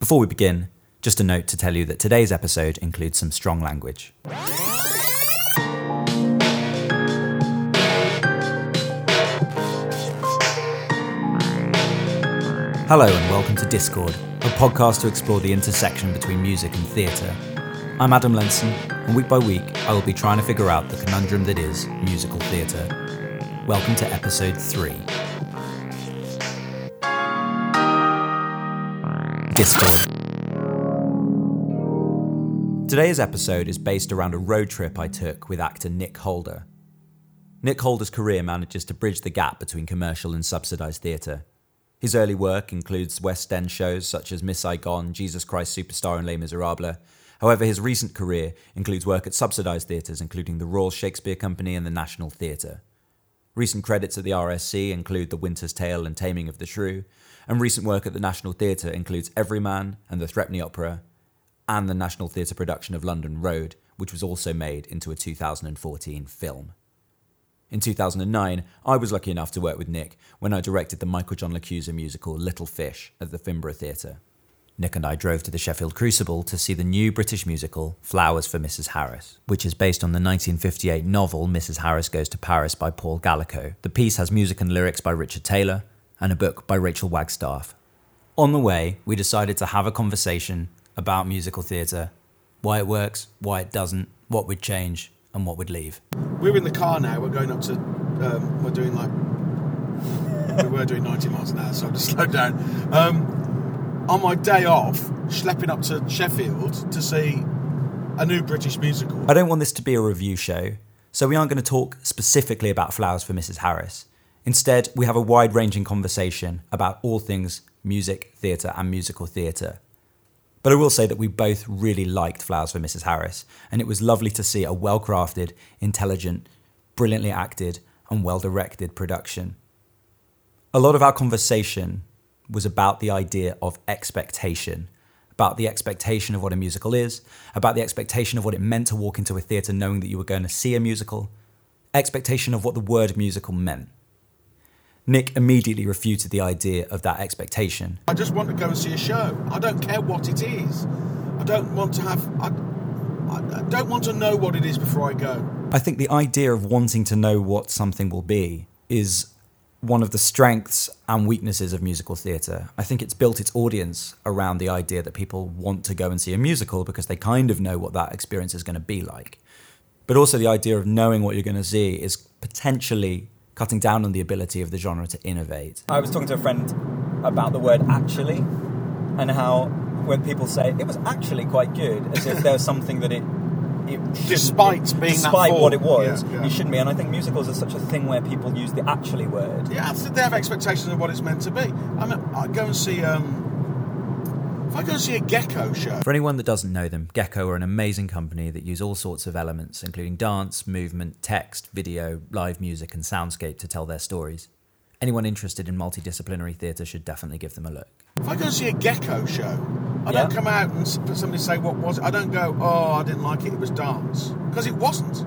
Before we begin, just a note to tell you that today's episode includes some strong language. Hello, and welcome to Discord, a podcast to explore the intersection between music and theatre. I'm Adam Lenson, and week by week, I will be trying to figure out the conundrum that is musical theatre. Welcome to episode 3. Today's episode is based around a road trip I took with actor Nick Holder. Nick Holder's career manages to bridge the gap between commercial and subsidised theatre. His early work includes West End shows such as Miss Saigon, Jesus Christ Superstar, and Les Miserables. However, his recent career includes work at subsidised theatres, including the Royal Shakespeare Company and the National Theatre. Recent credits at the RSC include The Winter's Tale and Taming of the Shrew, and recent work at the National Theatre includes Everyman and the Threepenny Opera, and the National Theatre production of London Road, which was also made into a 2014 film. In 2009, I was lucky enough to work with Nick when I directed the Michael John LaChiusa musical Little Fish at the Finborough Theatre. Nick and I drove to the Sheffield Crucible to see the new British musical Flowers for Mrs. Harris, which is based on the 1958 novel Mrs. Harris Goes to Paris by Paul Gallico. The piece has music and lyrics by Richard Taylor and a book by Rachel Wagstaff. On the way, we decided to have a conversation about musical theatre, why it works, why it doesn't, what would change, and what would leave. We're in the car now. We're going up to. Um, we're doing like. we were doing 90 miles an hour, so I just slowed down. Um, on my day off, schlepping up to Sheffield to see a new British musical. I don't want this to be a review show, so we aren't going to talk specifically about Flowers for Mrs. Harris. Instead, we have a wide ranging conversation about all things music, theatre, and musical theatre. But I will say that we both really liked Flowers for Mrs. Harris, and it was lovely to see a well crafted, intelligent, brilliantly acted, and well directed production. A lot of our conversation was about the idea of expectation, about the expectation of what a musical is, about the expectation of what it meant to walk into a theatre knowing that you were going to see a musical, expectation of what the word musical meant. Nick immediately refuted the idea of that expectation. I just want to go and see a show. I don't care what it is. I don't want to have. I, I don't want to know what it is before I go. I think the idea of wanting to know what something will be is one of the strengths and weaknesses of musical theatre. I think it's built its audience around the idea that people want to go and see a musical because they kind of know what that experience is going to be like. But also, the idea of knowing what you're going to see is potentially cutting down on the ability of the genre to innovate. I was talking to a friend about the word actually and how when people say it was actually quite good, as if there was something that it. it despite being despite what it was, yeah, yeah. it shouldn't be. And I think musicals are such a thing where people use the actually word. Yeah, they have expectations of what it's meant to be. I mean, I go and see um, if I go see a Gecko show. For anyone that doesn't know them, Gecko are an amazing company that use all sorts of elements, including dance, movement, text, video, live music, and soundscape to tell their stories. Anyone interested in multidisciplinary theatre should definitely give them a look. If I go see a Gecko show, I yeah. don't come out and somebody say what was it. I don't go, oh, I didn't like it. It was dance because it wasn't.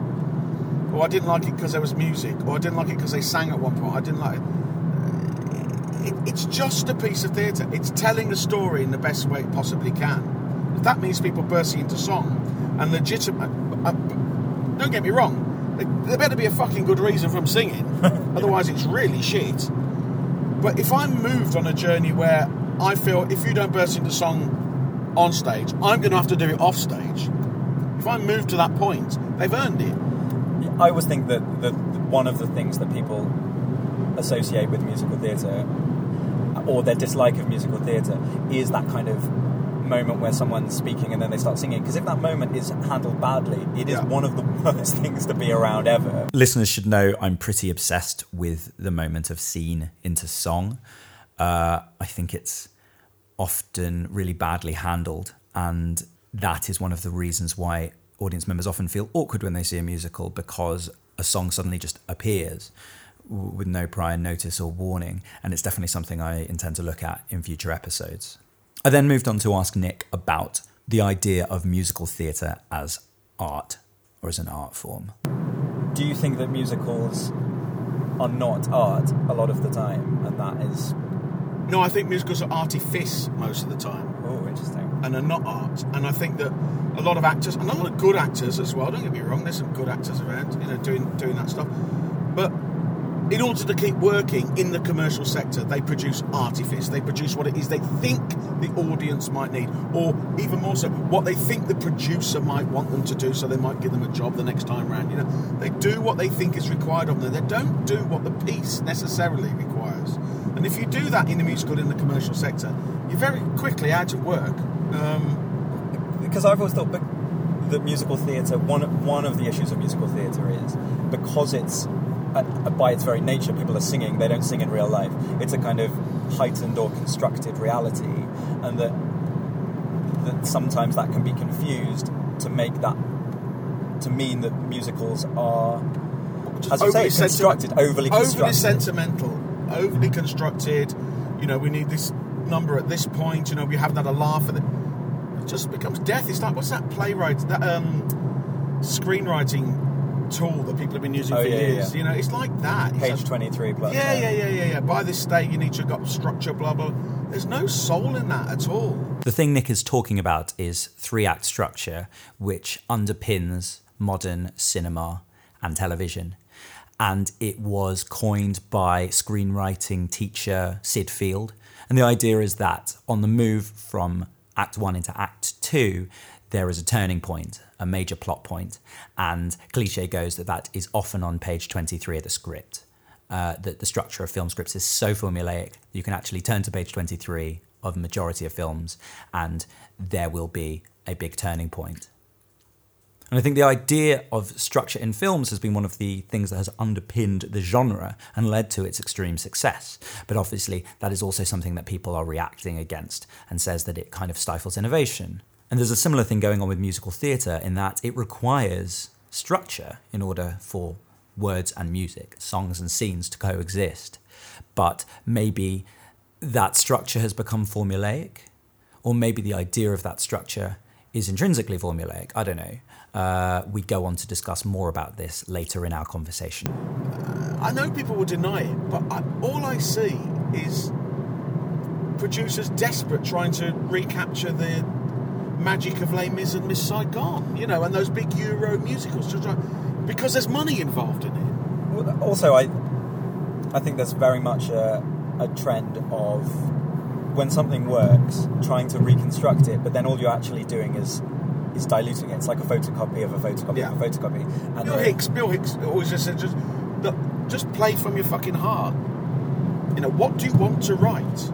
Or I didn't like it because there was music. Or I didn't like it because they sang at one point. I didn't like it it, it's just a piece of theatre. It's telling a story in the best way it possibly can. If that means people bursting into song and legitimate. Uh, don't get me wrong, there better be a fucking good reason for them singing, otherwise it's really shit. But if I'm moved on a journey where I feel if you don't burst into song on stage, I'm going to have to do it off stage. If I'm moved to that point, they've earned it. I always think that the, one of the things that people associate with musical theatre or their dislike of musical theatre is that kind of moment where someone's speaking and then they start singing. Because if that moment is handled badly, it is yeah. one of the worst things to be around ever. Listeners should know I'm pretty obsessed with the moment of scene into song. Uh, I think it's often really badly handled, and that is one of the reasons why audience members often feel awkward when they see a musical because a song suddenly just appears with no prior notice or warning, and it's definitely something I intend to look at in future episodes. I then moved on to ask Nick about the idea of musical theatre as art or as an art form. Do you think that musicals are not art a lot of the time, and that is No, I think musicals are artifice most of the time Oh, interesting. and are not art. And I think that a lot of actors, and a lot of good actors as well. Don't get me wrong. There's some good actors around, you know, doing doing that stuff. But in order to keep working in the commercial sector, they produce artifice. They produce what it is they think the audience might need, or even more so, what they think the producer might want them to do. So they might give them a job the next time round. You know, they do what they think is required of them. They don't do what the piece necessarily requires. And if you do that in the musical in the commercial sector, you're very quickly out of work. Um, because I've always thought that musical theatre one one of the issues of musical theatre is because it's by its very nature people are singing they don't sing in real life it's a kind of heightened or constructed reality and that that sometimes that can be confused to make that to mean that musicals are as you say constructed sentiment- overly overly sentimental, overly constructed. You know, we need this number at this point. You know, we have that a laugh at it. It just becomes death. It's like what's that playwright that um, screenwriting tool that people have been using Oh, for yeah, yeah, years. yeah. You know, it's like that. It's page 23 plus yeah, yeah, yeah, yeah, yeah. By this state, you need to have got structure, blah blah. There's no soul in that at all. The thing Nick is talking about is three act structure, which underpins modern cinema and television. And it was coined by screenwriting teacher Syd Field. And the idea is that on the move from Act One into Act Two, there is a turning point, a major plot point, and cliche goes that that is often on page 23 of the script. Uh, that the structure of film scripts is so formulaic that you can actually turn to page 23 of a majority of films and there will be a big turning point. And I think the idea of structure in films has been one of the things that has underpinned the genre and led to its extreme success. But obviously, that is also something that people are reacting against and says that it kind of stifles innovation. And there's a similar thing going on with musical theatre in that it requires structure in order for words and music, songs and scenes to coexist. But maybe that structure has become formulaic, or maybe the idea of that structure is intrinsically formulaic. I don't know. Uh, we go on to discuss more about this later in our conversation. I know people will deny it, but I, all I see is producers desperate trying to recapture the magic of Les Mis and Miss Saigon, you know, and those big Euro musicals, because there's money involved in it. Well, Also, I I think there's very much a, a trend of when something works, trying to reconstruct it, but then all you're actually doing is is diluting it. It's like a photocopy of a photocopy Yeah. of a photocopy. And Bill Hicks, Bill Hicks always just said, just, just play from your fucking heart. You know, what do you want to write?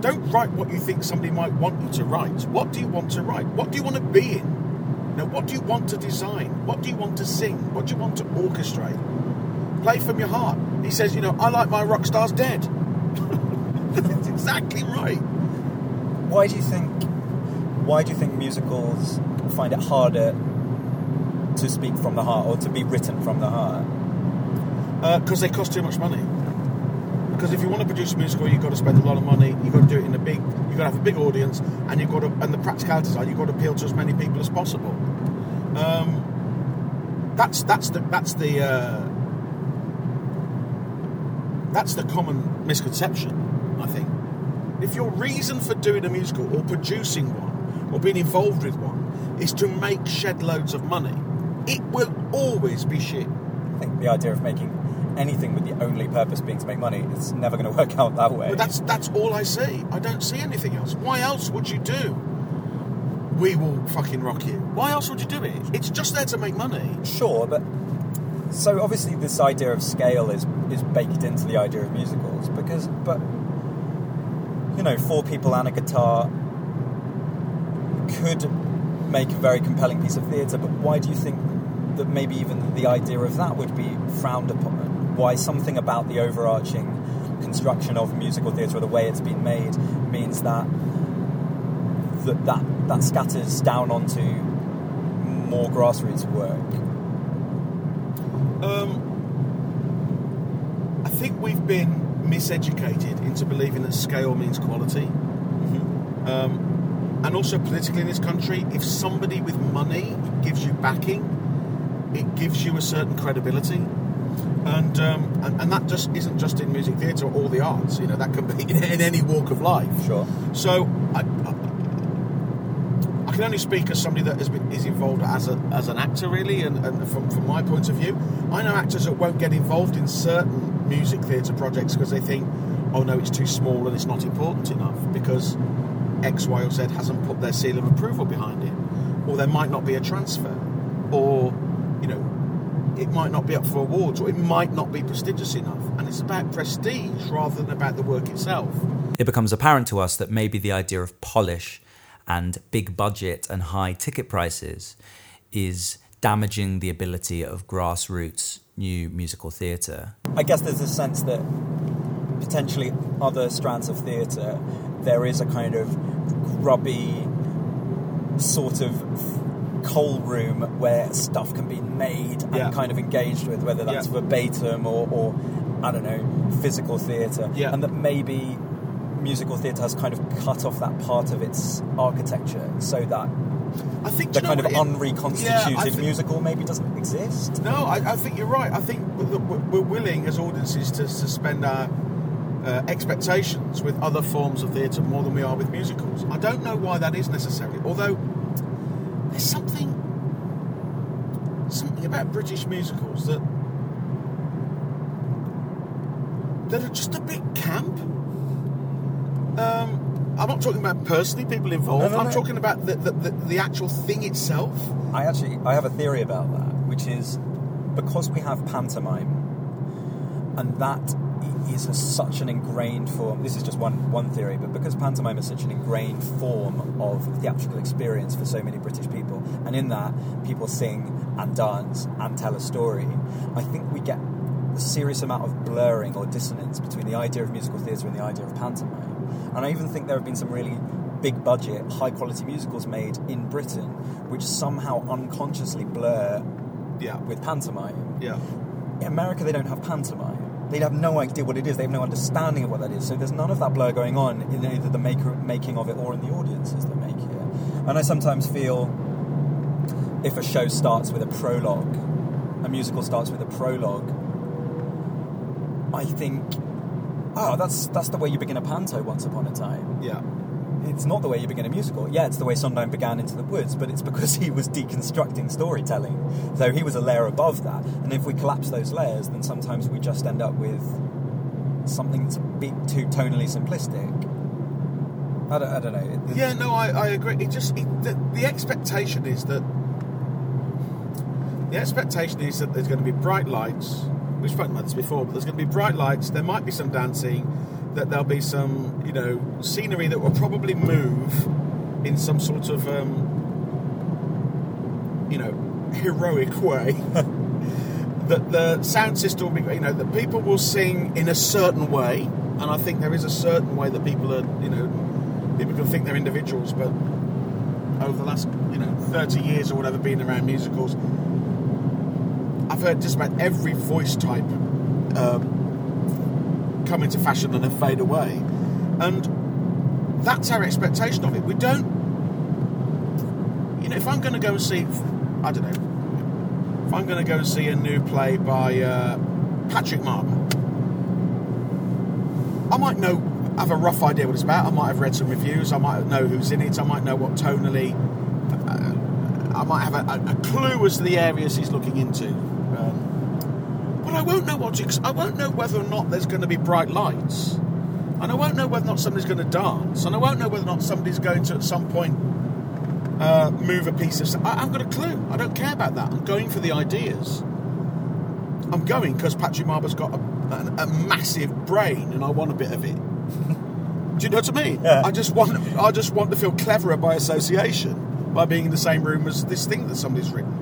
Don't write what you think somebody might want you to write. What do you want to write? What do you want to be in? Now, what do you want to design? What do you want to sing? What do you want to orchestrate? Play from your heart. He says, you know, I like my rock stars dead. That's exactly right. why do you think why do you think musicals find it harder to speak from the heart or to be written from the heart? because Uh, they cost too much money. Because if you want to produce a musical, you've got to spend a lot of money. You've got to do it in a big. You've got to have a big audience, and you've got to. And the practicalities are you've got to appeal to as many people as possible. Um, that's that's the that's the uh, that's the common misconception. I think if your reason for doing a musical or producing one or being involved with one is to make shed loads of money, it will always be shit. I think the idea of making anything with the only purpose being to make money, it's never going to work out that way. But that's that's all I see. I don't see anything else. Why else would you do? We will fucking rock you. Why else would you do it? It's just there to make money. Sure, but so obviously this idea of scale is is baked into the idea of musicals because but you know four people and a guitar could make a very compelling piece of theatre but why do you think that maybe even the idea of that would be frowned upon why something about the overarching construction of musical theatre or the way it's been made means that that that, that scatters down onto more grassroots work Um, I think we've been miseducated into believing that scale means quality. Um, and also politically in this country, if somebody with money gives you backing, it gives you a certain credibility. And, um, and and that just isn't just in music theatre or all the arts. You know, that can be in, in any walk of life. Sure. So I, I, I can only speak as somebody that has been, is involved as a, as an actor, really, and, and from, from my point of view, I know actors that won't get involved in certain music theatre projects because they think, oh no, it's too small and it's not important enough because X, Y, or Z hasn't put their seal of approval behind it, or there might not be a transfer, or it might not be up for awards, or it might not be prestigious enough. And it's about prestige rather than about the work itself. It becomes apparent to us that maybe the idea of polish and big budget and high ticket prices is damaging the ability of grassroots new musical theatre. I guess there's a sense that potentially other strands of theatre, there is a kind of grubby sort of coal room where stuff can be made and Yeah. kind of engaged with, whether that's Yeah. verbatim or, or I don't know, physical theatre, Yeah. and that maybe musical theatre has kind of cut off that part of its architecture so that I think the kind of? It- unreconstituted Yeah, think- musical maybe doesn't exist. No, I, I think you're right. I think we're, we're willing as audiences to suspend our uh, expectations with other forms of theatre more than we are with musicals. I don't know why that is necessary. Although there's something something about British musicals that that are just a bit camp. Um, I'm not talking about personally people involved. No, no, I'm no. talking about the, the, the, the actual thing itself. I actually I have a theory about that, which is because we have pantomime, and that is a, such an ingrained form. This is just one one theory, but because pantomime is such an ingrained form of theatrical experience for so many British people, and in that people sing and dance and tell a story, I think we get a serious amount of blurring or dissonance between the idea of musical theatre and the idea of pantomime. And I even think there have been some really big budget, high quality musicals made in Britain which somehow unconsciously blur Yeah. with pantomime. Yeah. In America, they don't have pantomime. They have no idea what it is. They have no understanding of what that is. So there's none of that blur going on in either the maker, making of it or in the audiences that make it. And I sometimes feel if a show starts with a prologue, a musical starts with a prologue, I think, oh, that's that's the way you begin a panto once upon a time. Yeah. It's not the way you begin a musical. Yeah, it's the way Sondheim began Into the Woods, but it's because he was deconstructing storytelling. So he was a layer above that. And if we collapse those layers, then sometimes we just end up with something that's a bit too tonally simplistic. I don't, I don't know. Yeah, no, I, I agree. It just it, the, the expectation is that the expectation is that there's going to be bright lights. We've spoken about this before, but there's going to be bright lights. There might be some dancing. That there'll be some, you know, scenery that will probably move in some sort of, um, you know, heroic way. that the sound system will be, you know, that people will sing in a certain way, and I think there is a certain way that people are, you know, people can think they're individuals, but over the last, you know, 30 years or whatever being around musicals, I've heard just about every voice type um, come into fashion and then fade away. And that's our expectation of it. We don't, you know, if I'm going to go and see, I don't know, if I'm going to go and see a new play by uh, Patrick Marber, I might know, have a rough idea what it's about. I might have read some reviews. I might know who's in it. I might know what tonally. Uh, I might have a, a, clue as to the areas he's looking into. Um, but I won't know what. To, ex- I won't know whether or not there's going to be bright lights, and I won't know whether or not somebody's going to dance, and I won't know whether or not somebody's going to at some point uh, move a piece of. I, I've got a clue. I don't care about that. I'm going for the ideas. I'm going because Patrick Marber's got a, a, a massive brain, and I want a bit of it. Do you know what I mean? Yeah. I just want I just want to feel cleverer by association by being in the same room as this thing that somebody's written.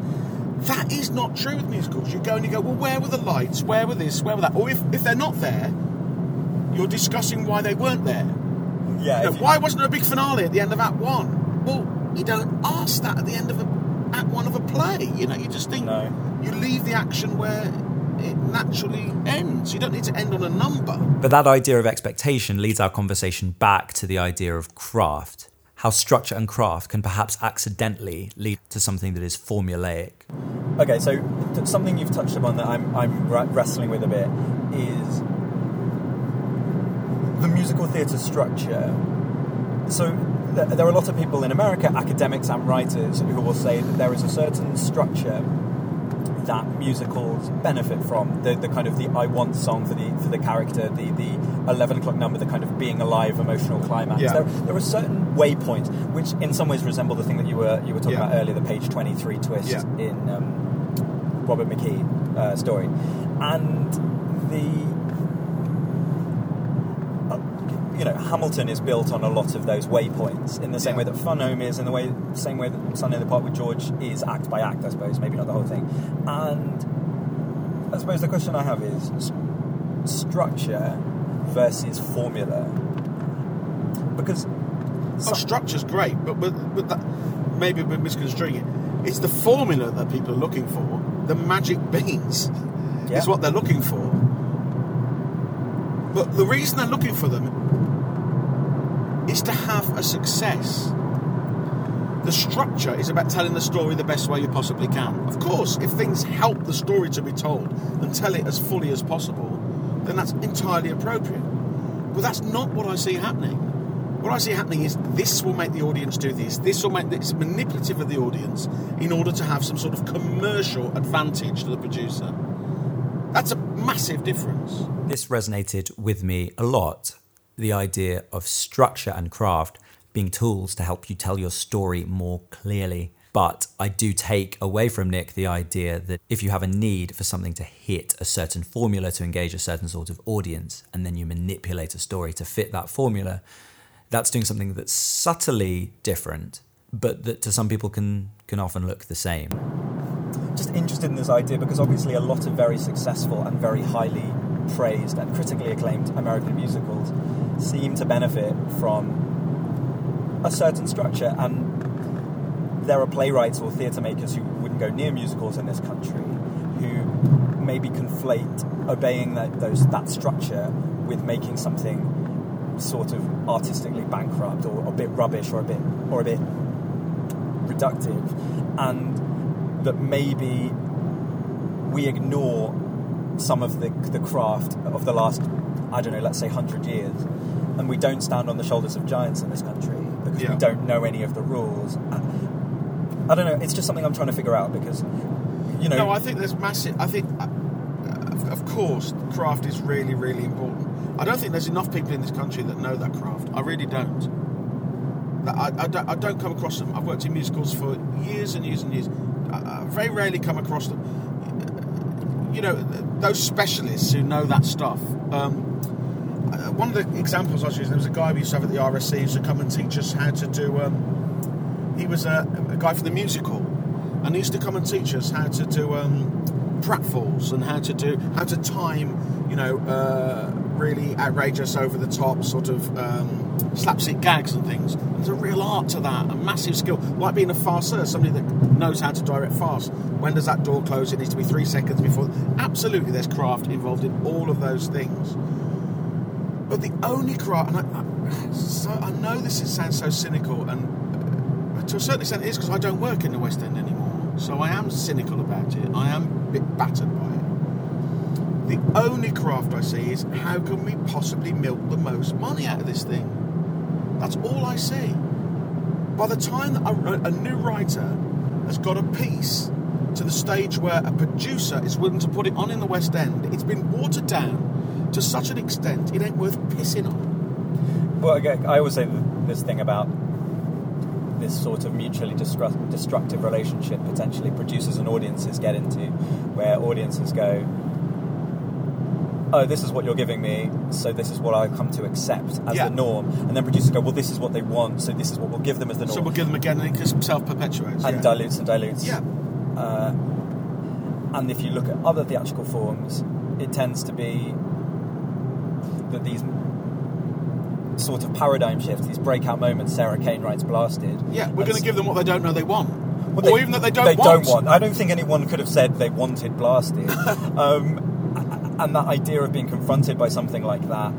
That is not true with musicals. You go and you go, well, where were the lights? Where were this? Where were that? Or if, if they're not there, you're discussing why they weren't there. yeah. You know, you- why wasn't there a big finale at the end of Act One? Well, you don't ask that at the end of a, Act One of a play. You know, you just think No. you leave the action where it naturally ends. You don't need to end on a number. But that idea of expectation leads our conversation back to the idea of craft. How structure and craft can perhaps accidentally lead to something that is formulaic. Okay, so th- something you've touched upon that I'm, I'm wrestling with a bit is the musical theatre structure. So th- there are a lot of people in America, academics and writers, who will say that there is a certain structure that musicals benefit from. The, the kind of the I want song for the for the character, the, the eleven o'clock number, the kind of being alive emotional climax. Yeah. There, there are certain waypoints which in some ways resemble the thing that you were you were talking Yeah. about earlier, the page twenty three twist Yeah. in um, Robert McKee uh, story, and the. uh, You know, Hamilton is built on a lot of those waypoints in the same Yeah. way that Fun Home is, in the way, same way that Sunday in the Park with George is act by act, I suppose, maybe not the whole thing. And I suppose the question I have is structure versus formula. Because Oh, some- structure's great, but with, with that, maybe we're misconstruing it. It's the formula that people are looking for. The magic beans Yeah. is what they're looking for. But the reason they're looking for them is to have a success. The structure is about telling the story the best way you possibly can. Of course, if things help the story to be told and tell it as fully as possible, then that's entirely appropriate. But that's not what I see happening. What I see happening is this will make the audience do this. This will make this manipulative of the audience in order to have some sort of commercial advantage to the producer. That's a massive difference. This resonated with me a lot the idea of structure and craft being tools to help you tell your story more clearly. But I do take away from Nick the idea that if you have a need for something to hit a certain formula to engage a certain sort of audience, and then you manipulate a story to fit that formula, that's doing something that's subtly different, but that to some people can, can often look the same. just interested in this idea because obviously a lot of very successful and very highly praised and critically acclaimed American musicals seem to benefit from a certain structure and there are playwrights or theatre makers who wouldn't go near musicals in this country who maybe conflate obeying that, those, that structure with making something sort of artistically bankrupt or a bit rubbish or a bit or a bit reductive and that maybe we ignore some of the, the craft of the last I don't know let's say 100 years and we don't stand on the shoulders of giants in this country because Yeah. we don't know any of the rules I don't know it's just something I'm trying to figure out because you know No, I think there's massive. I think, uh, of, course, craft is really, really important. I don't think there's enough people in this country that know that craft. I really don't. I, I, don't, I don't come across them. I've worked in musicals for years and years and years. I, I very rarely come across them. You know, those specialists who know that stuff. Um, one of the examples I was using, there was a guy we used to have at the RSC who used to come and teach us how to do. Um, he was a, a guy for the musical, and he used to come and teach us how to do um, pratfalls and how to do how to time, you know, uh, really outrageous, over the top sort of um, slapstick gags and things. There's a real art to that, a massive skill, like being a farceur, somebody that knows how to direct farce. When does that door close? It needs to be three seconds before. Absolutely, there's craft involved in all of those things. But the only craft, and I, I, so, I know this is, sounds so cynical, and to a certain extent it is because I don't work in the West End anymore. So I am cynical about it. I am a bit battered by it. The only craft I see is how can we possibly milk the most money out of this thing? That's all I see. By the time a, a new writer has got a piece to the stage where a producer is willing to put it on in the West End, it's been watered down to such an extent it ain't worth pissing on. Well, again, I always say this thing about this sort of mutually destru- destructive relationship potentially producers and audiences get into, where audiences go, "Oh, this is what you're giving me, so this is what I come to accept as Yeah. the norm," and then producers go, "Well, this is what they want, so this is what we'll give them as the norm," So we'll give them again and it just self perpetuates. and yeah. dilutes and dilutes. Yeah. Uh, and if you look at other theatrical forms, it tends to be that these sort of paradigm shifts, these breakout moments, Sarah Kane writes Blasted. Yeah, we're going to give them what they don't know they want. well, or even that they don't they want. don't want. I don't think anyone could have said they wanted Blasted. um, and that idea of being confronted by something like that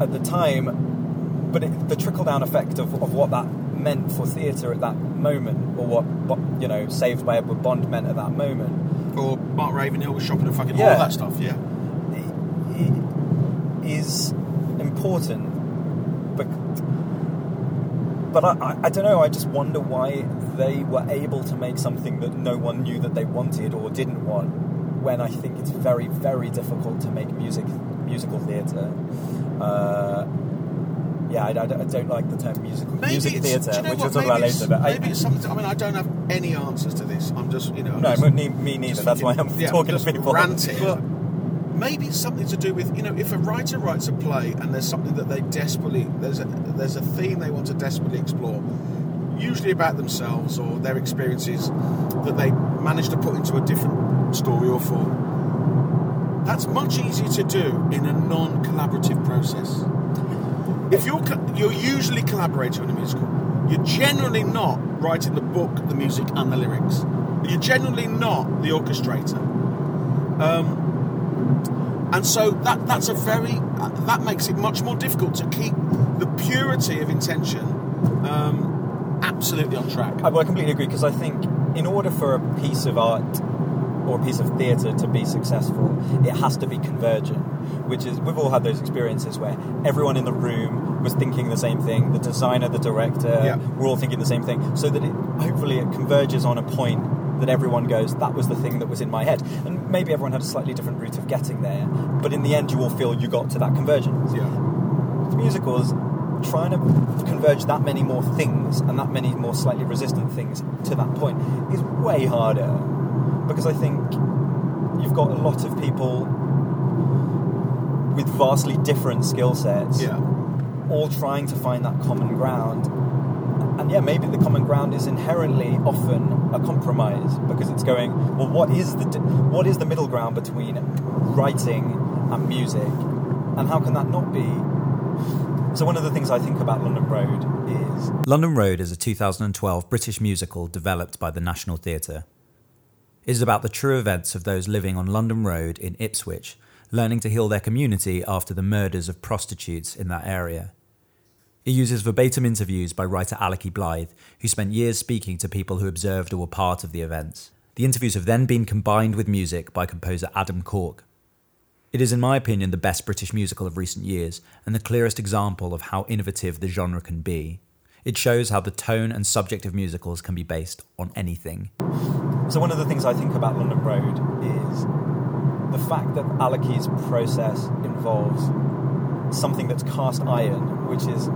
at the time but it, the trickle down effect of, of what that meant for theatre at that moment, or what you know Saved by Edward Bond meant at that moment, Or Mark Ravenhill was shopping at fucking Yeah. all that stuff. Yeah. Is important. But, but I, I, I don't know. I just wonder why they were able to make something that no one knew that they wanted or didn't want. When I think it's very, very difficult to make music, musical theatre. Uh, yeah, I, I don't- I don't like the term musical music theatre, do you know which what? we'll talk Maybe it's- later. But I, it's something. I mean, I don't have any answers to this. I'm just, you know. I'm no, just- me, me neither. That's why I'm yeah, talking just to people. ranting. But maybe it's something to do with you know, if a writer writes a play and there's something that they desperately there's a there's a theme they want to desperately explore, usually about themselves or their experiences that they manage to put into a different story or form. That's much easier to do in a non-collaborative process. If you're you're usually collaborating on a musical, you're generally not writing the book, the music, and the lyrics. You're generally not the orchestrator. Um, and so that that's a very that makes it much more difficult to keep the purity of intention um, absolutely on track. I, well, I completely agree because I think in order for a piece of art or a piece of theatre to be successful, it has to be convergent. Which is, we've all had those experiences where everyone in the room was thinking the same thing. The designer, the director, Yeah. we're all thinking the same thing. So that it hopefully it converges on a point that everyone goes, that was the thing that was in my head. And maybe everyone had a slightly different route of getting there, but in the end, you all feel you got to that convergence Yeah. musicals trying to converge that many more things and that many more slightly resistant things to that point is way harder because I think you've got a lot of people with vastly different skill sets Yeah. all trying to find that common ground and yeah maybe the common ground is inherently often a compromise because it's going well what is the what is the middle ground between writing and music and how can that not be so one of the things I think about London Road is London Road is a 2012 British musical developed by the National Theatre. It is about the true events of those living on London Road in Ipswich, learning to heal their community after the murders of prostitutes in that area. It uses verbatim interviews by writer Alecky Blythe, who spent years speaking to people who observed or were part of the events. The interviews have then been combined with music by composer Adam Cork. It is, in my opinion, the best British musical of recent years and the clearest example of how innovative the genre can be. It shows how the tone and subject of musicals can be based on anything. So one of the things I think about London Road is the fact that Alecky's process involves something that's cast iron, which is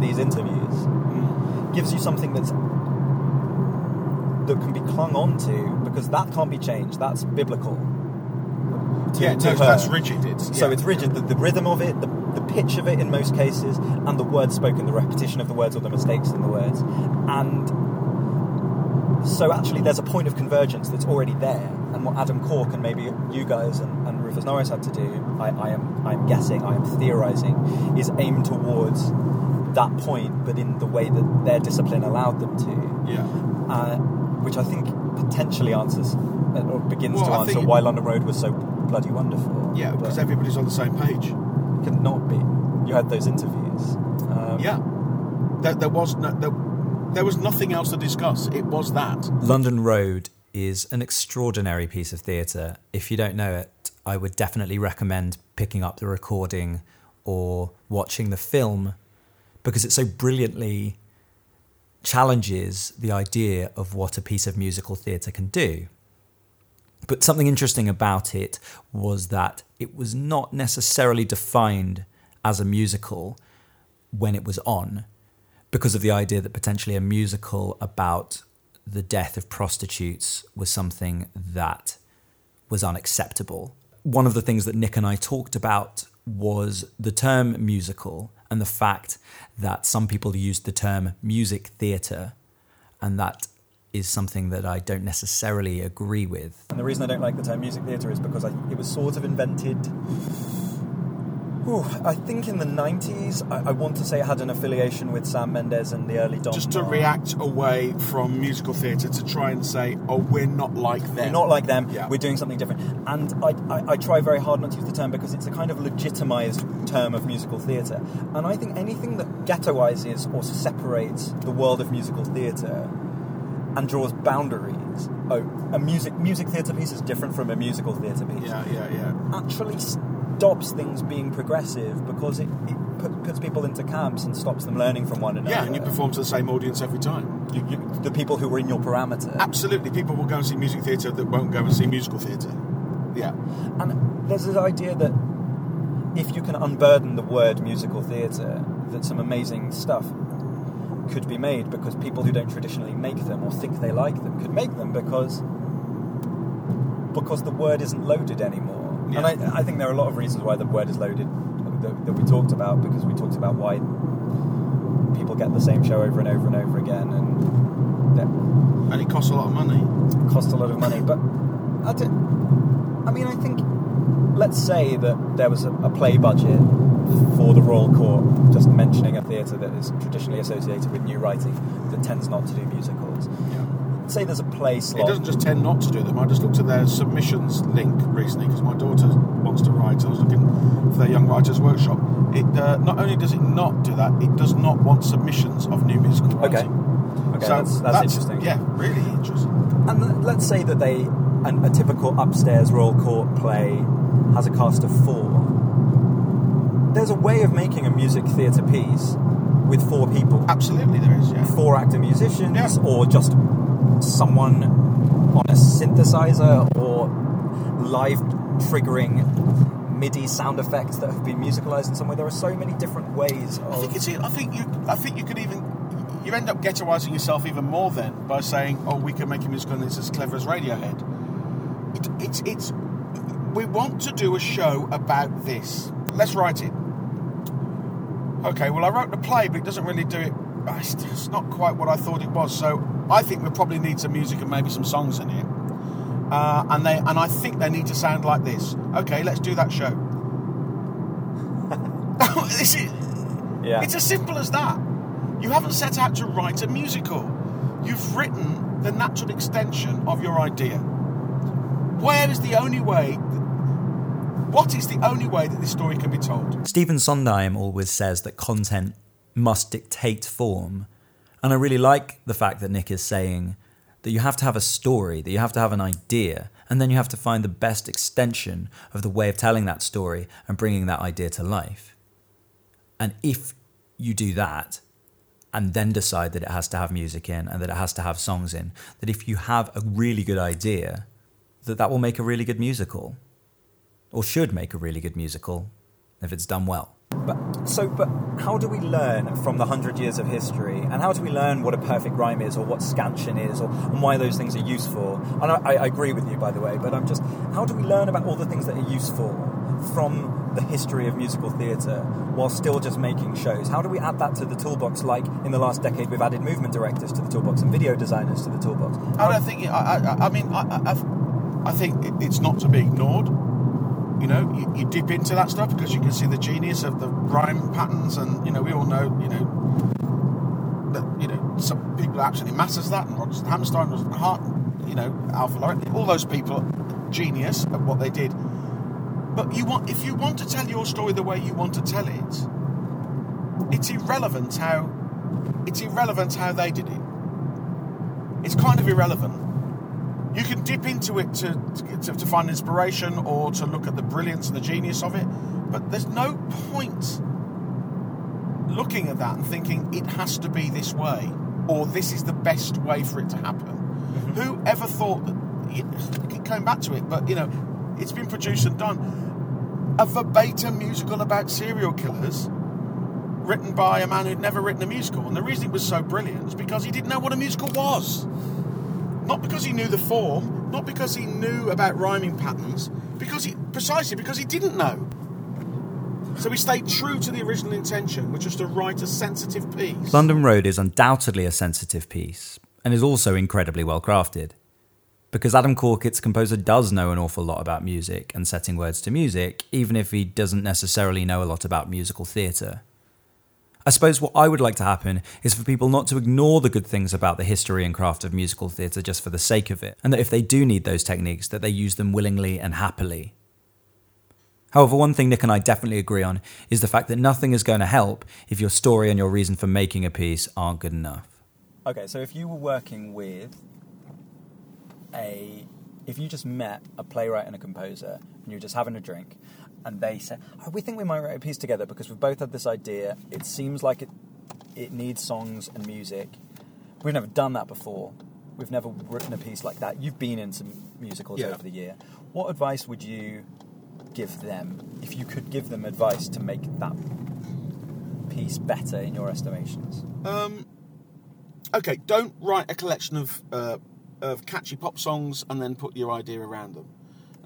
these interviews, gives you something that's that can be clung on to because that can't be changed. That's biblical. To- yeah, to no, that's rigid. It's, So yeah. it's rigid. The, the rhythm of it, the, the pitch of it in most cases, and the words spoken, the repetition of the words or the mistakes in the words. And so actually there's a point of convergence that's already there. And what Adam Cork and maybe you guys and, and Rufus Norris had to do, I, I am I'm guessing, I am theorising, is aim towards that point, but in the way that their discipline allowed them to yeah. uh, which I think potentially answers uh, or begins Well, to I answer think- why London Road was so bloody wonderful. Yeah, because everybody's on the same page. it could not be. You had those interviews. Um, Yeah. There, there was no, there, there was nothing else to discuss. It was that. London Road is an extraordinary piece of theatre. If you don't know it, I would definitely recommend picking up the recording or watching the film because it so brilliantly challenges the idea of what a piece of musical theatre can do. But something interesting about it was that it was not necessarily defined as a musical when it was on because of the idea that potentially a musical about the death of prostitutes was something that was unacceptable. One of the things that Nick and I talked about was the term musical and the fact that some people use the term music theatre, and that is something that I don't necessarily agree with. And the reason I don't like the term music theatre is because I, it was sort of invented Ooh, I think in the 90s, I, I, want to say I had an affiliation with Sam Mendes and the early Don. Just to react away from musical theatre to try and say, oh, we're not like them. We're not like them, yeah. we're doing something different. And I, I, I, try very hard not to use the term because it's a kind of legitimised term of musical theatre. And I think anything that ghettoises or separates the world of musical theatre and draws boundaries. Oh, a music music theatre piece is different from a musical theatre piece. Yeah, yeah, yeah. Actually stops things being progressive because it, it put, puts people into camps and stops them learning from one another. Yeah, and you perform to the same audience every time. You, you, the people who were in your parameter. Absolutely, people will go and see music theatre that won't go and see musical theatre. Yeah, and there's this idea that if you can unburden the word musical theatre, that some amazing stuff could be made because people who don't traditionally make them or think they like them could make them because because the word isn't loaded anymore. Yeah. And I, I, think there are a lot of reasons why the word is loaded that, that, we talked about because we talked about why people get the same show over and over and over again, and that, and it costs a lot of money. It costs a lot of money, but I, do, I mean, I think let's say that there was a, a play budget for the Royal Court, just mentioning a theatre that is traditionally associated with new writing that tends not to do musicals. Yeah say there's a play slot. It doesn't just tend not to do them. I just looked at their submissions link recently because my daughter wants to write. I was looking for their young writers workshop. It uh, not only does it not do that, it does not want submissions of new musical writing. Okay. Okay, so that's, that's, that's, interesting. Yeah, really interesting. And let's say that they, an, a typical upstairs Royal Court play has a cast of four. There's a way of making a music theatre piece with four people. Absolutely, there is. Yeah. Four actor musicians, yeah. or just someone on a synthesizer or live triggering MIDI sound effects that have been musicalized in some way. There are so many different ways. Of... I think it's. I think you. I think you could even. You end up ghettoizing yourself even more then by saying, "Oh, we can make a musical and it's as clever as Radiohead." It, it's. It's. We want to do a show about this. Let's write it. Okay. Well, I wrote the play, but it doesn't really do it. It's not quite what I thought it was. So I think we probably need some music and maybe some songs in it. Uh, and they and I think they need to sound like this. Okay, let's do that show. it's, yeah. it's as simple as that. You haven't set out to write a musical. You've written the natural extension of your idea. Where is the only way? What is the only way that this story can be told? Stephen Sondheim always says that content must dictate form and I really like the fact that Nick is saying that you have to have a story, that you have to have an idea, and then you have to find the best extension of the way of telling that story and bringing that idea to life. And if you do that, and then decide that it has to have music in and that it has to have songs in, that if you have a really good idea, that that will make a really good musical, or should make a really good musical if it's done well. But so, but how do we learn from the hundred years of history, and how do we learn what a perfect rhyme is, or what scansion is, or and why those things are useful? And I, I agree with you, by the way. But I'm just, how do we learn about all the things that are useful from the history of musical theatre while still just making shows? How do we add that to the toolbox? Like in the last decade, we've added movement directors to the toolbox and video designers to the toolbox. I don't think. I, I, I mean, I, I, I think it's not to be ignored you know, you, you, dip into that stuff because you can see the genius of the rhyme patterns, and you know, we all know, you know, that you know some people absolutely masters that, and Rodgers and Hammerstein was Hart, you know, Alpha Lauren, all those people, genius at what they did. But you want, if you want to tell your story the way you want to tell it, it's irrelevant how, it's irrelevant how they did it. It's kind of irrelevant you can dip into it to, to, to, find inspiration or to look at the brilliance and the genius of it, but there's no point looking at that and thinking it has to be this way or this is the best way for it to happen. Mm-hmm. Who ever thought that? Keep coming back to it, but you know, it's been produced and done. A verbatim musical about serial killers written by a man who'd never written a musical. And the reason it was so brilliant is because he didn't know what a musical was. Not because he knew the form, not because he knew about rhyming patterns, because he precisely because he didn't know. So he stayed true to the original intention, which was to write a sensitive piece. London Road is undoubtedly a sensitive piece and is also incredibly well crafted. Because Adam Corkett's composer does know an awful lot about music and setting words to music, even if he doesn't necessarily know a lot about musical theatre. I suppose what I would like to happen is for people not to ignore the good things about the history and craft of musical theatre just for the sake of it, and that if they do need those techniques, that they use them willingly and happily. However, one thing Nick and I definitely agree on is the fact that nothing is going to help if your story and your reason for making a piece aren't good enough. Okay, so if you were working with a, if you just met a playwright and a composer and you were just having a drink, and they said, oh, "We think we might write a piece together because we've both had this idea. It seems like it, it needs songs and music. We've never done that before. We've never written a piece like that. You've been in some musicals Yeah. over the year. What advice would you give them if you could give them advice to make that piece better in your estimations?" Um, okay, don't write a collection of uh, of catchy pop songs and then put your idea around them.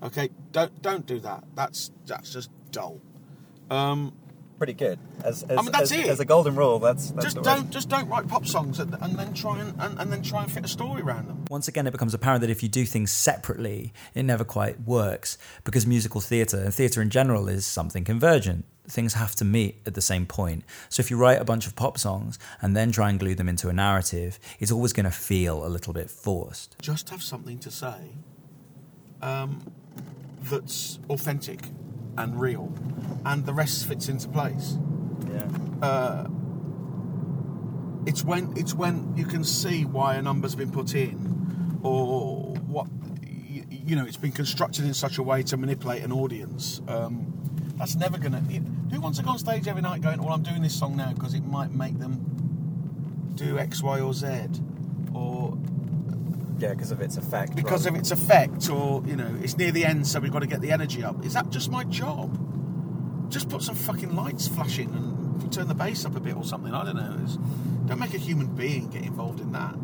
Okay, don't don't do that. That's that's just dull. Um, Pretty good. As, as, mean, that's as, it. as a golden rule, that's, that's just the don't just don't write pop songs and, and then try and, and, and then try and fit a story around them. Once again, it becomes apparent that if you do things separately, it never quite works because musical theatre and theatre in general is something convergent. Things have to meet at the same point. So if you write a bunch of pop songs and then try and glue them into a narrative, it's always going to feel a little bit forced. Just have something to say um, that's authentic and real, and the rest fits into place. Yeah. it's when it's when you can see why a number's been put in, or what you, you know it's been constructed in such a way to manipulate an audience. Um, that's never gonna. Who wants to go on stage every night going, "Well, I'm doing this song now because it might make them do X, Y, or Z," or Yeah, because of its effect. because rather of its effect, or you know, it's near the end, so we've got to get the energy up. Is that just my job? Just put some fucking lights flashing and turn the bass up a bit or something. I don't know. It's, don't make a human being get involved in that.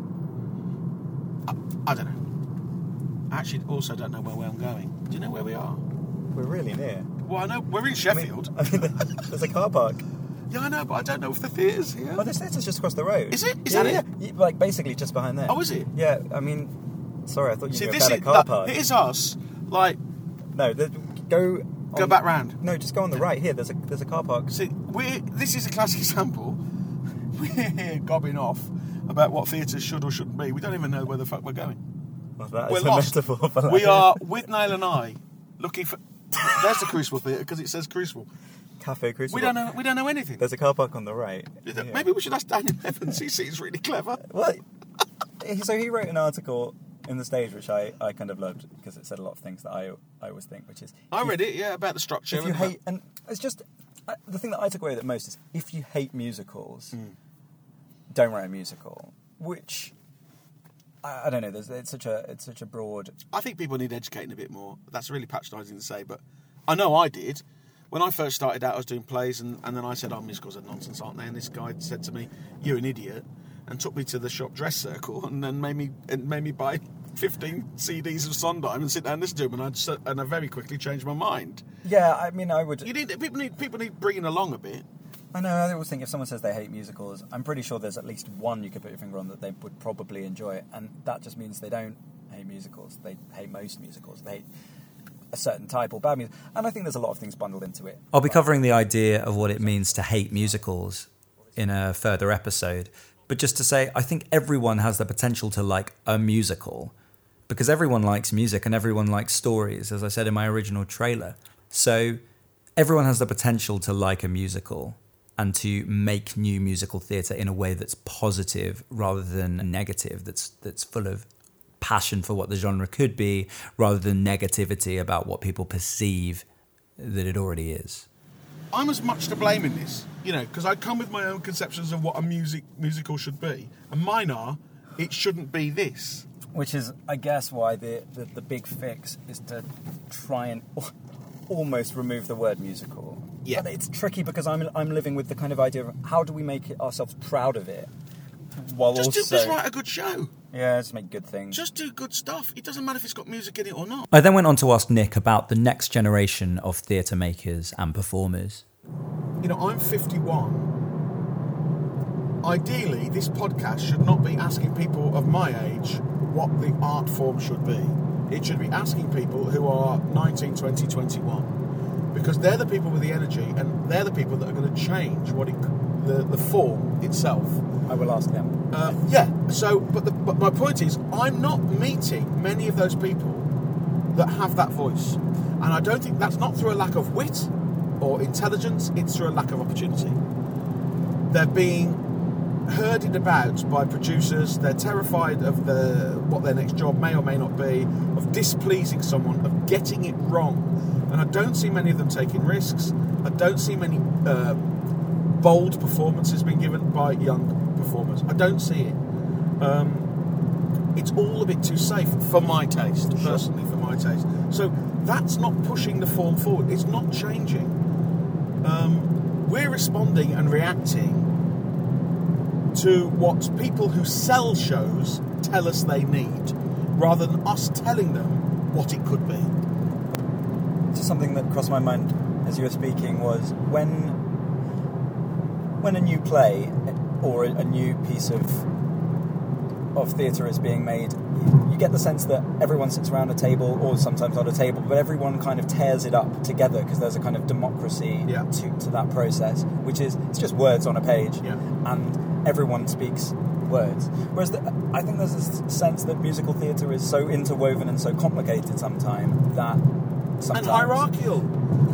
I, I don't know. I actually also don't know where I'm going. Do you know where we are? We're really near. Well, I know we're in Sheffield. I mean, there's a car park. Yeah, I know, but I don't know if the theatre's here. Oh, this theatre's just across the road. Is it? Is yeah, that it? yeah. Like basically just behind there. Oh, is it? Yeah. I mean, sorry, I thought you See, knew this about is a car that- park. it is us. Like, No, the, go. Go back round. No, just go on the right here. There's a there's a car park. See, we this is a classic example. We're here gobbing off about what theatres should or shouldn't be. We don't even know where the fuck we're going. Well, that We're a lost. metaphor for We are with Nail and I looking for. There's the Crucible Theatre because it says Crucible. Cafe Crucible. We don't know. We don't know anything. There's a car park on the right. Yeah. Maybe we should ask Daniel Evans. He seems really clever. Well, so he wrote an article in the stage which I, I kind of loved because it said a lot of things that I I always think, which is I if- read it. Yeah, about the structure. If you hate, and it's just uh, the thing that I took away the most is if you hate musicals, Hmm. don't write a musical. Which I, I don't know. There's, it's such a it's such a broad. I think people need educating a bit more. That's really patronising to say, but I know I did. When I first started out, I was doing plays, and, and then I said, "Oh, musicals are nonsense, aren't they?" And this guy said to me, "You're an idiot," and took me to the shop dress circle, and then made me and made me buy 15 CDs of Sondheim and sit down and listen to them, and I and I very quickly changed my mind. Yeah, I mean, I would. You need people need people need bringing along a bit. I know. I always think if someone says they hate musicals, I'm pretty sure there's at least one you could put your finger on that they would probably enjoy, and that just means they don't hate musicals. They hate most musicals. They hate a certain type or bad music, and I think there's a lot of things bundled into it. I'll be covering the idea of what it means to hate musicals in a further episode. But just to say, I think everyone has the potential to like a musical because everyone likes music and everyone likes stories, as I said in my original trailer. So everyone has the potential to like a musical and to make new musical theatre in a way that's positive rather than negative, that's, that's full of passion for what the genre could be rather than negativity about what people perceive that it already is. I'm as much to blame in this, you know, because I come with my own conceptions of what a music musical should be, and mine are, it shouldn't be this. Which is, I guess, why the, the, the big fix is to try and almost remove the word musical. Yeah. But it's tricky because I'm, I'm living with the kind of idea of how do we make it ourselves proud of it while Just, do, also. just write a good show. Yeah, let's make good things. Just do good stuff. It doesn't matter if it's got music in it or not. I then went on to ask Nick about the next generation of theatre makers and performers. You know, I'm 51. Ideally, this podcast should not be asking people of my age what the art form should be. It should be asking people who are 19, 20, 21, because they're the people with the energy, and they're the people that are going to change what it, the the form itself. I will ask them. Uh, yeah. So, but, the, but my point is, I'm not meeting many of those people that have that voice, and I don't think that's not through a lack of wit or intelligence. It's through a lack of opportunity. They're being herded about by producers. They're terrified of the what their next job may or may not be, of displeasing someone, of getting it wrong. And I don't see many of them taking risks. I don't see many uh, bold performances being given by young performers. I don't see it. Um, it's all a bit too safe for my taste, personally, for my taste. So that's not pushing the form forward. It's not changing. Um, we're responding and reacting to what people who sell shows tell us they need, rather than us telling them what it could be. Just something that crossed my mind as you were speaking was when when a new play or a, new piece of of theatre is being made, you get the sense that everyone sits around a table, or sometimes not a table, but everyone kind of tears it up together because there's a kind of democracy Yeah. to, to that process, which is it's just words on a page, Yeah. and everyone speaks words. Whereas the, I think there's a sense that musical theatre is so interwoven and so complicated sometimes that And sometimes hierarchical.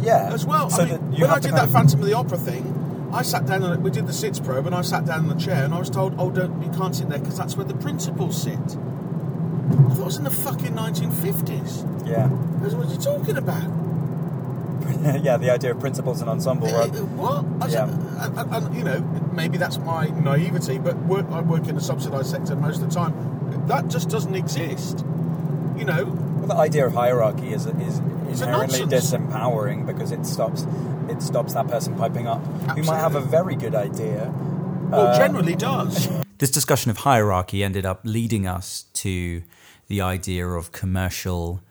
yeah, as well. So I mean, that you when I did that of- Phantom of the Opera thing, I sat down and we did the sitzprobe, and I sat down in the chair, and I was told, "Oh, don't you can't sit there because that's where the principals sit." I thought it was in the fucking 1950s. yeah, I was, What are you talking about? yeah, the idea of principals and ensemble. Uh, Right? What? I said, and, and- and, you know, maybe that's my naivety, but work, I work in the subsidised sector most of the time. That just doesn't exist. You know, Well, the idea of hierarchy is is inherently disempowering because it stops it stops that person piping up who might have a very good idea. Well, Uh, generally does. This discussion of hierarchy ended up leading us to the idea of commercial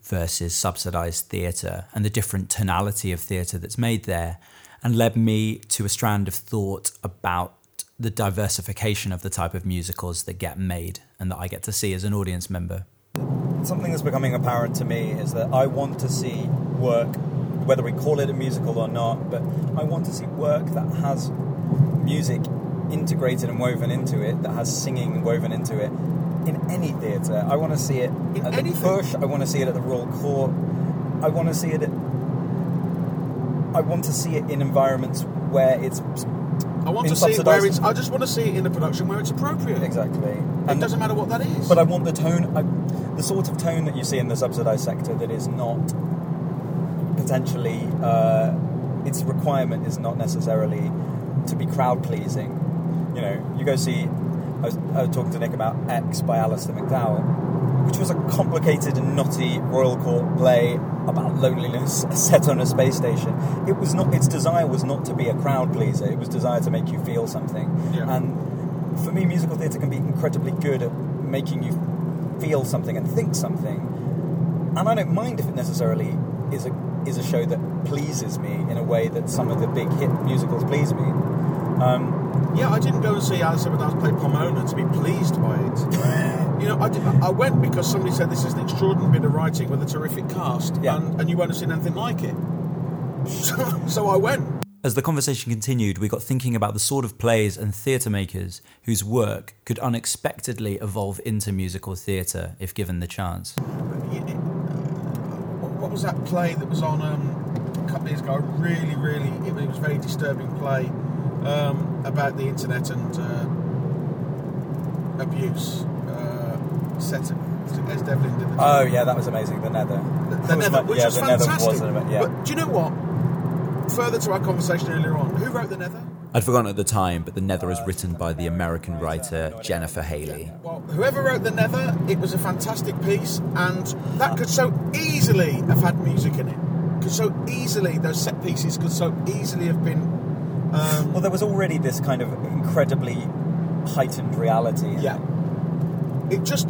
versus subsidized theatre and the different tonality of theatre that's made there, and led me to a strand of thought about the diversification of the type of musicals that get made and that I get to see as an audience member. Something that's becoming apparent to me is that I want to see work, whether we call it a musical or not, but I want to see work that has music integrated and woven into it, that has singing woven into it in any theatre. I want to see it In at anything. the Bush, I want to see it at the Royal Court, I want to see it at. I want to see it in environments where it's I want to see where it's. I just want to see it in a production where it's appropriate. exactly. It doesn't matter what that is. But I want the tone, I, the sort of tone that you see in the subsidised sector that is not potentially, uh, its requirement is not necessarily to be crowd pleasing. You know, you go see, I was, I was talking to Nick about X by Alistair McDowall, which was a complicated and knotty Royal Court play about loneliness set on a space station. It was not, its desire was not to be a crowd pleaser, it was desired to make you feel something. Yeah. And for me, musical theatre can be incredibly good at making you feel something and think something. And I don't mind if it necessarily is a is a show that pleases me in a way that some of the big hit musicals please me. Um, yeah, I didn't go and see Alice Evans play Pomona to be pleased by it. you know, I, did, I went because somebody said this is an extraordinary bit of writing with a terrific cast, Yeah. and, and you won't have seen anything like it. So, so I went. As the conversation continued, we got thinking about the sort of plays and theatre makers whose work could unexpectedly evolve into musical theatre if given the chance. What was that play that was on um, a couple of years ago? Really, really, it, was a very disturbing play um, about the internet and uh, abuse. Set Es Devlin did. Oh yeah, that was amazing. The Nether. the, the Nether, my- which yeah, was the Nether fantastic. was an- yeah. But do you know what? Further to our conversation earlier on, who wrote the Nether? I'd forgotten at the time, but The Nether is written by the American writer Jennifer Haley. Well, whoever wrote the Nether, it was a fantastic piece, and that could so easily have had music in it. Could so easily those set pieces could so easily have been. Um, Well, there was already this kind of incredibly heightened reality. Yeah. It just,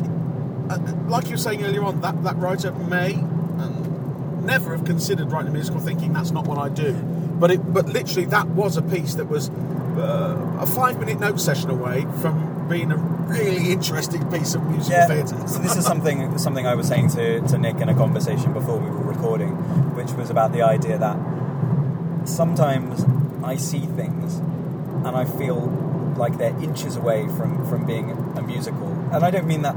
like you were saying earlier on, that, that writer may um, never have considered writing a musical, thinking that's not what I do. But it, but literally, that was a piece that was uh, a five-minute note session away from being a really interesting piece of musical Yeah, theatre. so this is something something I was saying to, to Nick in a conversation before we were recording, which was about the idea that sometimes I see things and I feel like they're inches away from, from being a musical. And I don't mean that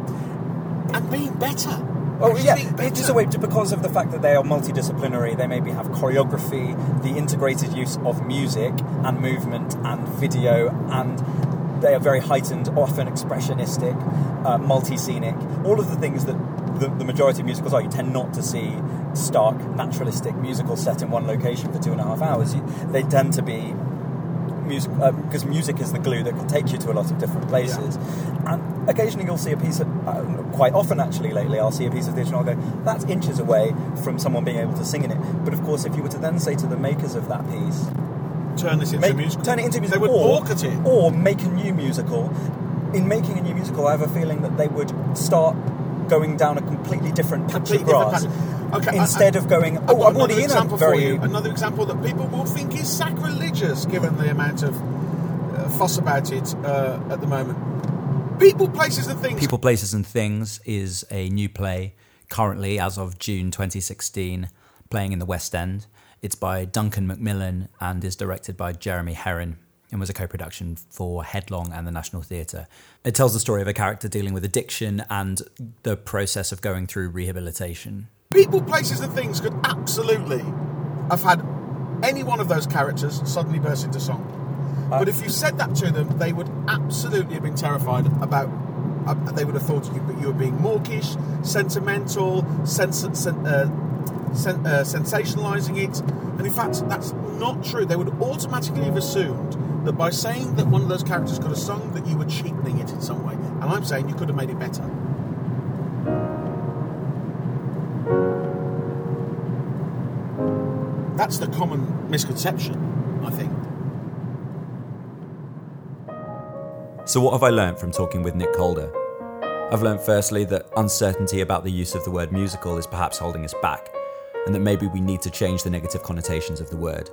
and being better. Oh yeah, being it's a way because of the fact that they are multidisciplinary. They maybe have choreography, the integrated use of music and movement and video, and they are very heightened, often expressionistic, uh, multi-scenic. All of the things that the, the majority of musicals are. You tend not to see stark, naturalistic musical set in one location for two and a half hours. You, they tend to be music because music is the glue that can take you to a lot of different places. And occasionally you'll see a piece of, uh, quite often actually lately, I'll see a piece of theatre and I'll go, that's inches away from someone being able to sing in it. But of course, if you were to then say to the makers of that piece, turn this into make, a musical. turn it into a musical, They would or, balk at it. or make a new musical. In making a new musical, I have a feeling that they would start going down a completely different patch Completely of grass. Okay, instead I- of going, I've oh, got I'm already another in a example very for you. Another example that people will think is sacrilegious, given the amount of uh, fuss about it uh, at the moment. People, places, and things. People, Places and Things is a new play currently, as of June 2016, playing in the West End. It's by Duncan Macmillan and is directed by Jeremy Herrin and was a co production for Headlong and the National Theatre. It tells the story of a character dealing with addiction and the process of going through rehabilitation. People, places, and things could absolutely have had any one of those characters suddenly burst into song. but if you said that to them, they would absolutely have been terrified about. Uh, they would have thought you, you were being mawkish, sentimental, sens- sen- uh, sen- uh, sensationalising it. And in fact, that's not true. They would automatically have assumed that by saying that one of those characters could have sung, that you were cheapening it in some way. And I'm saying you could have made it better. That's the common misconception, I think. So, what have I learnt from talking with Nick Calder? I've learnt firstly that uncertainty about the use of the word musical is perhaps holding us back, and that maybe we need to change the negative connotations of the word.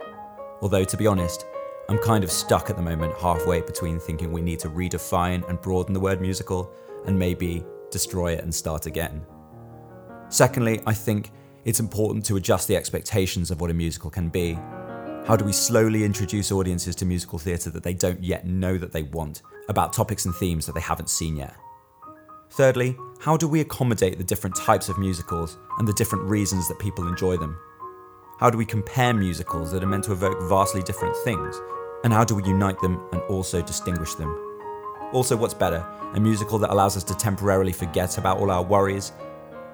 Although, to be honest, I'm kind of stuck at the moment halfway between thinking we need to redefine and broaden the word musical and maybe destroy it and start again. Secondly, I think it's important to adjust the expectations of what a musical can be. How do we slowly introduce audiences to musical theatre that they don't yet know that they want, about topics and themes that they haven't seen yet? Thirdly, how do we accommodate the different types of musicals and the different reasons that people enjoy them? How do we compare musicals that are meant to evoke vastly different things? And how do we unite them and also distinguish them? Also, what's better, a musical that allows us to temporarily forget about all our worries?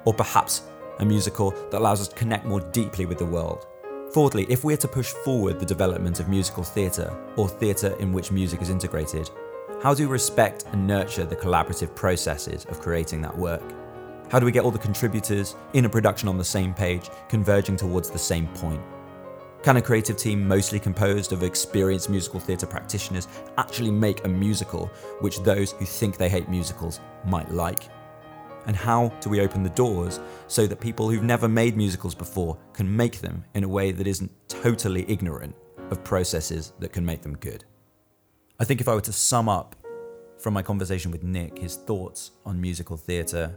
Or perhaps a musical that allows us to connect more deeply with the world? Fourthly, if we are to push forward the development of musical theatre, or theatre in which music is integrated, how do we respect and nurture the collaborative processes of creating that work? How do we get all the contributors in a production on the same page, converging towards the same point? Can a creative team mostly composed of experienced musical theatre practitioners actually make a musical which those who think they hate musicals might like? And how do we open the doors so that people who've never made musicals before can make them in a way that isn't totally ignorant of processes that can make them good? I think if I were to sum up from my conversation with Nick his thoughts on musical theatre,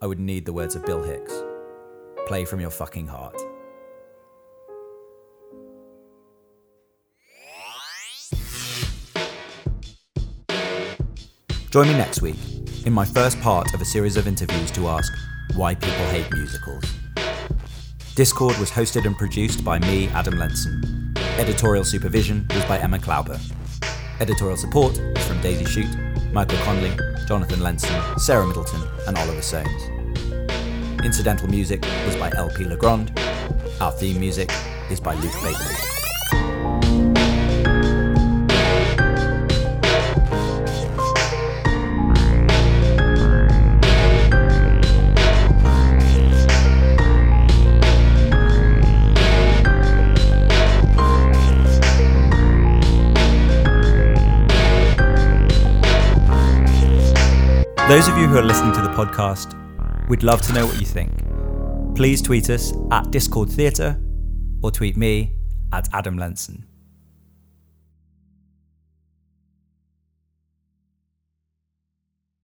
I would need the words of Bill Hicks play from your fucking heart. Join me next week in my first part of a series of interviews to ask why people hate musicals. Discord was hosted and produced by me, Adam Lenson. Editorial supervision was by Emma Klauber. Editorial support is from Daisy Shute, Michael Conley, Jonathan Lenson, Sarah Middleton, and Oliver Soames. Incidental music was by LP Legrand. Our theme music is by Luke Bateman. Those of you who are listening to the podcast, we'd love to know what you think. Please tweet us at Discord Theatre or tweet me at Adam Lenson.